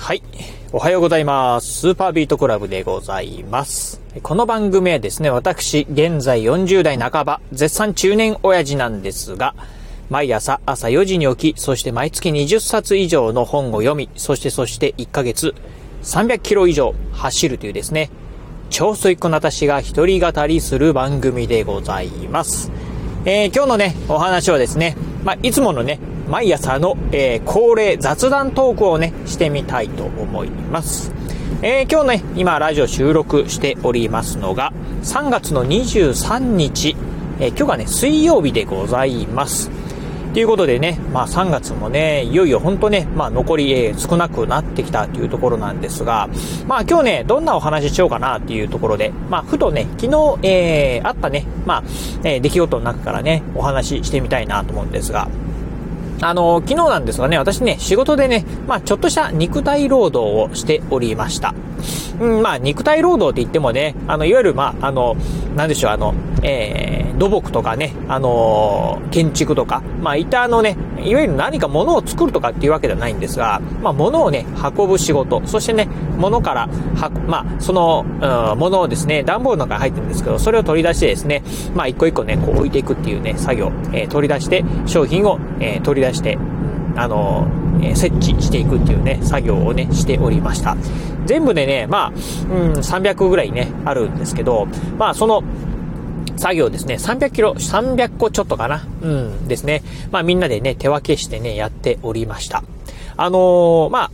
はい。おはようございます。スーパービートクラブでございます。この番組はですね、私、現在40代半ば、絶賛中年親父なんですが、毎朝朝4時に起き、そして毎月20冊以上の本を読み、そしてそして1ヶ月300キロ以上走るというですね、超ストイックな私が一人語りする番組でございます。えー、今日のね、お話はですね、まあ、いつものね、毎朝の、えー、恒例雑談トークをね、してみたいと思います。えー、今日ね、今ラジオ収録しておりますのが、3月の23日、えー、今日がね、水曜日でございます。ということでね、まあ3月もね、いよいよ本当ね、まあ残り、えー、少なくなってきたというところなんですが、まあ今日ね、どんなお話ししようかなっていうところで、まあふとね、昨日、えー、あったね、まあ、えー、出来事の中からね、お話ししてみたいなと思うんですが、あの、昨日なんですがね、私ね、仕事でね、まあ、ちょっとした肉体労働をしておりました。うん、まあ、肉体労働って言ってもね、あの、いわゆる、まあ、あの、なんでしょう、あの、えー、土木とかね、あの建築とか、まあ、いったあのね、いわゆる何か物を作るとかっていうわけではないんですが、まあ、物をね、運ぶ仕事、そしてね、物から、まあ、その、うん、物をですね、段ボールの中に入ってるんですけど、それを取り出してですね、まあ、一個一個ね、こう置いていくっていうね、作業、えー、取り出して、商品を、えー、取り出して、あのえ設置していくっていうね、作業をね、しておりました。全部でね、まあ、うん、300ぐらいね、あるんですけど、まあ、その、作業ですね、300キロ、300個ちょっとかな、うん、ですね。まあ、みんなでね、手分けしてね、やっておりました。あのー、まあ、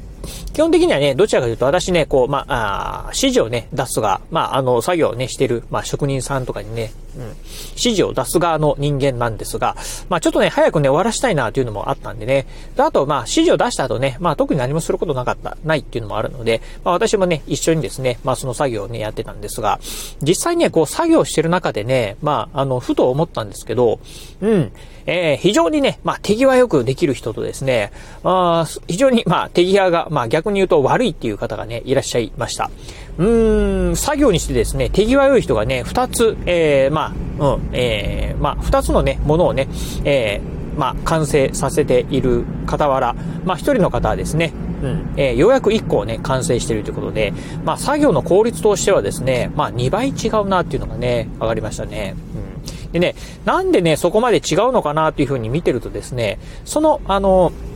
基本的にはね、どちらかというと私ね、こう、まあ、あ指示をね、出すが、まあ、あの、作業をね、してる、まあ、職人さんとかにね、うん、指示を出す側の人間なんですが、まあ、ちょっとね、早くね、終わらしたいなというのもあったんでね、であと、まあ、指示を出した後ね、まあ、特に何もすることなかった、ないっていうのもあるので、まあ、私もね、一緒にですね、まあ、その作業をね、やってたんですが、実際ね、こう、作業してる中でね、まあ、あの、ふと思ったんですけど、うん、えー、非常にね、まあ、手際よくできる人とですね、あ非常に、まあ、手際が、まあ、逆に言うと悪いっていう方がね、いらっしゃいました。うーん、作業にしてですね、手際良い人がね、二つ、えー、まあ、うん、えー、まあ、二つのね、ものをね、えー、まあ、完成させている傍ら、まあ、一人の方はですね、うん、えー、ようやく1個をね、完成しているということで、まあ、作業の効率としてはですね、まあ、2倍違うなっていうのがね、上がりましたね。うんでね、なんでね、そこまで違うのかなというふうに見てるとですね、その、あの、え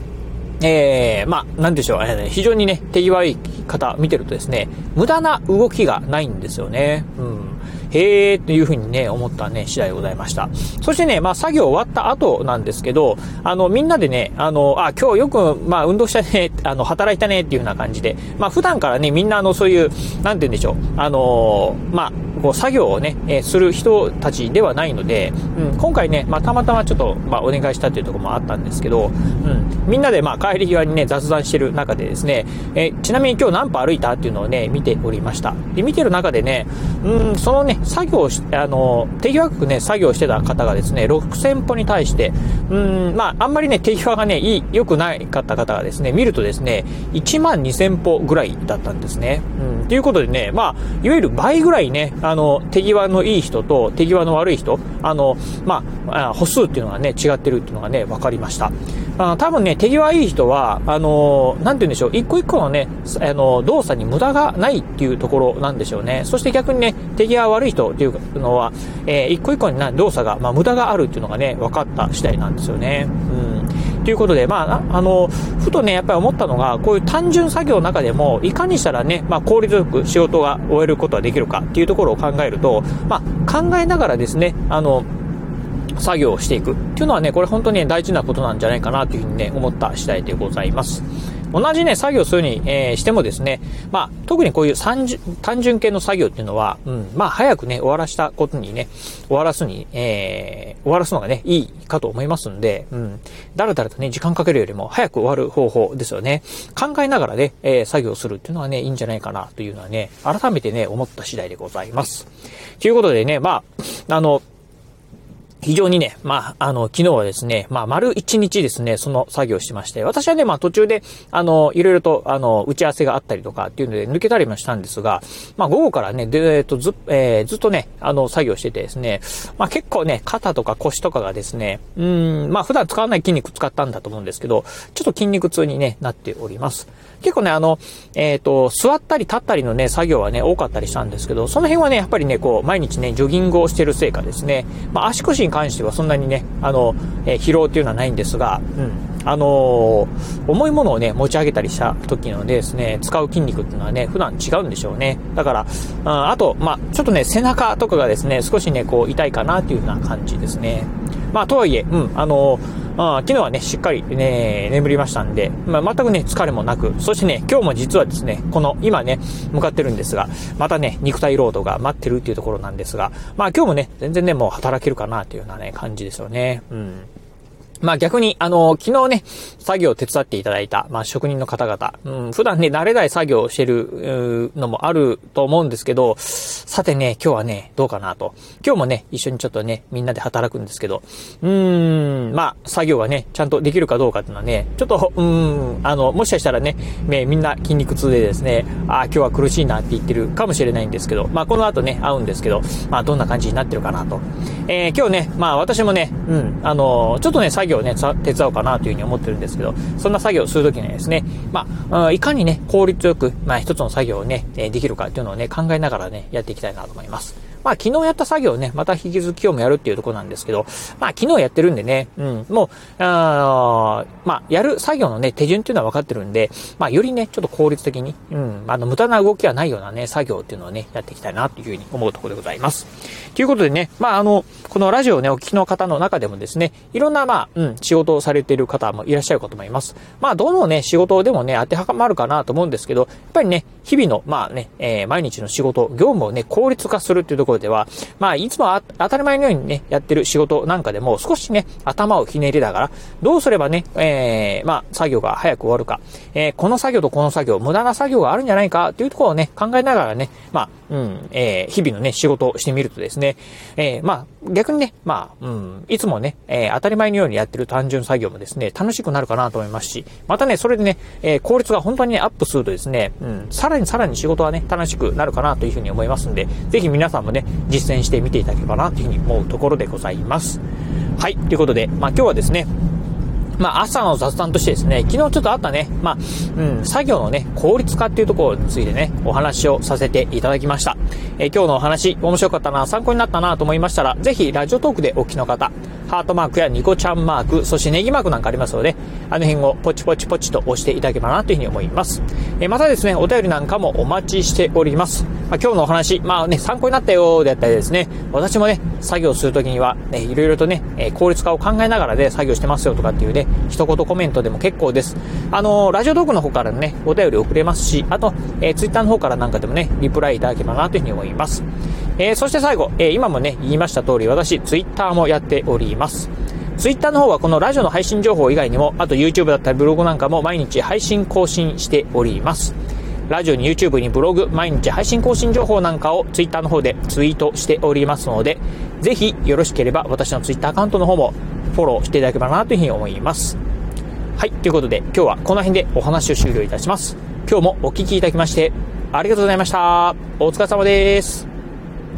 えー、まあ、なんでしょう、えー、非常にね、手際いい方見てるとですね、無駄な動きがないんですよね。うん。へえーというふうにね、思ったね、次第でございました。そしてね、まあ作業終わった後なんですけど、あの、みんなでね、あの、あ、今日よく、まあ運動したね、あの、働いたねっていうふうな感じで、まあ普段からね、みんなあの、そういう、なんて言うんでしょう、あの、まあ、こう作業をね、えする人たちではないので、うん、今回ね、まあたまたまちょっと、まあお願いしたっていうところもあったんですけど、うん、みんなでまあ帰り際にね、雑談してる中でですね、えちなみに今日何歩歩いたっていうのをね、見ておりました。で、見てる中でね、うん、そのね、作業し、あの、手際よくね、作業してた方がですね、6000歩に対して、うん、まあ、あんまりね、手際がね、いい、良くないかった方がですね、見るとですね、1万2000歩ぐらいだったんですね。うん、ということでね、まあ、いわゆる倍ぐらいね、ああの、手際のいい人と手際の悪い人、あの、まあ、歩数っていうのがね、違ってるっていうのがね、分かりました。あ多分ね、手際いい人は、あの、なんて言うんでしょう、一個一個のね、あの、動作に無駄がないっていうところなんでしょうね。そして逆にね、手際悪い人っていうのは、えー、一個一個に動作が、まあ、無駄があるっていうのがね、分かった次第なんですよね。うん。ということで、まあ、あの、ふとね、やっぱり思ったのが、こういう単純作業の中でも、いかにしたらね、まあ、効率よく仕事が終えることができるかっていうところを考えると、まあ、考えながらですね、あの、作業をしていくっていうのはね、これ本当に大事なことなんじゃないかなというふうにね、思った次第でございます。同じね、作業するに、えー、してもですね、まあ、特にこういう単純系の作業っていうのは、うん、まあ、早くね、終わらしたことにね、終わらすに、えー、終わらすのがね、いいかと思いますんで、うん、だらだらとね、時間かけるよりも早く終わる方法ですよね。考えながらね、えー、作業するっていうのはね、いいんじゃないかなというのはね、改めてね、思った次第でございます。ということでね、まあ、あの、非常にね、まあ、あの、昨日はですね、まあ、丸一日ですね、その作業しまして、私はね、まあ、途中で、あの、いろいろと、あの、打ち合わせがあったりとかっていうので抜けたりもしたんですが、まあ、午後からね、で、えっと、ず、えー、ずっとね、あの、作業しててですね、まあ、結構ね、肩とか腰とかがですね、うん、まあ、普段使わない筋肉使ったんだと思うんですけど、ちょっと筋肉痛にね、なっております。結構ね、あの、えっ、ー、と、座ったり立ったりのね、作業はね、多かったりしたんですけど、その辺はね、やっぱりね、こう、毎日ね、ジョギングをしてるせいかですね、まあ、足腰に関してはそんなにね、あの、えー、疲労っていうのはないんですが、うん。あのー、重いものをね、持ち上げたりした時のですね、使う筋肉っていうのはね、普段違うんでしょうね。だから、ああと、まあ、ちょっとね、背中とかがですね、少しね、こう、痛いかなっていうような感じですね。まあ、とはいえ、うん、あのー、あ昨日はね、しっかりね、眠りましたんで、まあ、全くね、疲れもなく、そしてね、今日も実はですね、この、今ね、向かってるんですが、またね、肉体労働が待ってるっていうところなんですが、まあ今日もね、全然ね、もう働けるかなというようなね、感じですよね。うん。まあ逆に、あの、昨日ね、作業を手伝っていただいた、まあ職人の方々、うん、普段ね、慣れない作業をしてるのもあると思うんですけど、さてね、今日はね、どうかなと。今日もね、一緒にちょっとね、みんなで働くんですけど、うーん、まあ、作業がね、ちゃんとできるかどうかっていうのはね、ちょっと、うん、あの、もしかしたらね、ねみんな筋肉痛でですね、ああ、今日は苦しいなって言ってるかもしれないんですけど、まあこの後ね、会うんですけど、まあどんな感じになってるかなと。えー、今日ね、まあ私もね、うん、あの、ちょっとね、作業をね、手伝おうかなというふうに思ってるんですけど、そんな作業をするときにですね、まあ、いかにね、効率よく、まあ、一つの作業をね、できるかっていうのをね、考えながらね、やっていきたいなと思います。まあ昨日やった作業ね、また引き続き今日もやるっていうところなんですけど、まあ昨日やってるんでね、うん、もう、あまあやる作業のね、手順っていうのは分かってるんで、まあよりね、ちょっと効率的に、うん、あの無駄な動きはないようなね、作業っていうのをね、やっていきたいなというふうに思うところでございます。ということでね、まああの、このラジオをね、お聞きの方の中でもですね、いろんなまあ、うん、仕事をされている方もいらっしゃるかと思います。まあどのね、仕事でもね、当てはまるかなと思うんですけど、やっぱりね、日々の、まあね、えー、毎日の仕事、業務をね、効率化するっていうところでは、まあ、いつも当たり前のようにね、やってる仕事なんかでも、少しね、頭をひねりながら、どうすればね、えー、まあ、作業が早く終わるか、えー、この作業とこの作業、無駄な作業があるんじゃないかというところをね、考えながらね、まあ、うん、えー、日々のね、仕事をしてみるとですね、えー、まあ、逆にね、まあ、うん、いつもね、えー、当たり前のようにやってる単純作業もですね、楽しくなるかなと思いますし、またね、それでね、えー、効率が本当にね、アップするとですね、うん、さらにさらに仕事はね、楽しくなるかなというふうに思いますんで、ぜひ皆さんもね、実践してみていただければなというふうに思うところでございます。はい、ということで、まあ今日はですね、まあ、朝の雑談としてですね、昨日ちょっとあったね、まあ、うん、作業のね、効率化っていうところについてね、お話をさせていただきました。えー、今日のお話、面白かったな、参考になったなと思いましたら、ぜひ、ラジオトークでお聞きの方、ハートマークやニコちゃんマーク、そしてネギマークなんかありますので、あの辺をポチポチポチと押していただければなというふうに思います。え、またですね、お便りなんかもお待ちしております。まあ、今日のお話、まあね、参考になったよであったりですね、私もね、作業するときには、ね、いろいろとね、え効率化を考えながらで作業してますよとかっていうね、一言コメントでも結構です。あのラジオトークの方からね、お便り送れますし、あと、えー、ツイッターの方からなんかでもね、リプライいただければなというふうに思います。えー、そして最後、えー、今もね、言いました通り、私、ツイッターもやっております。ツイッターの方はこのラジオの配信情報以外にも、あと YouTube だったりブログなんかも毎日配信更新しております。ラジオに YouTube にブログ、毎日配信更新情報なんかを Twitter の方でツイートしておりますので、ぜひよろしければ私の Twitter アカウントの方もフォローしていただければなというふうに思います。はい、ということで今日はこの辺でお話を終了いたします。今日もお聴きいただきましてありがとうございました。お疲れ様です。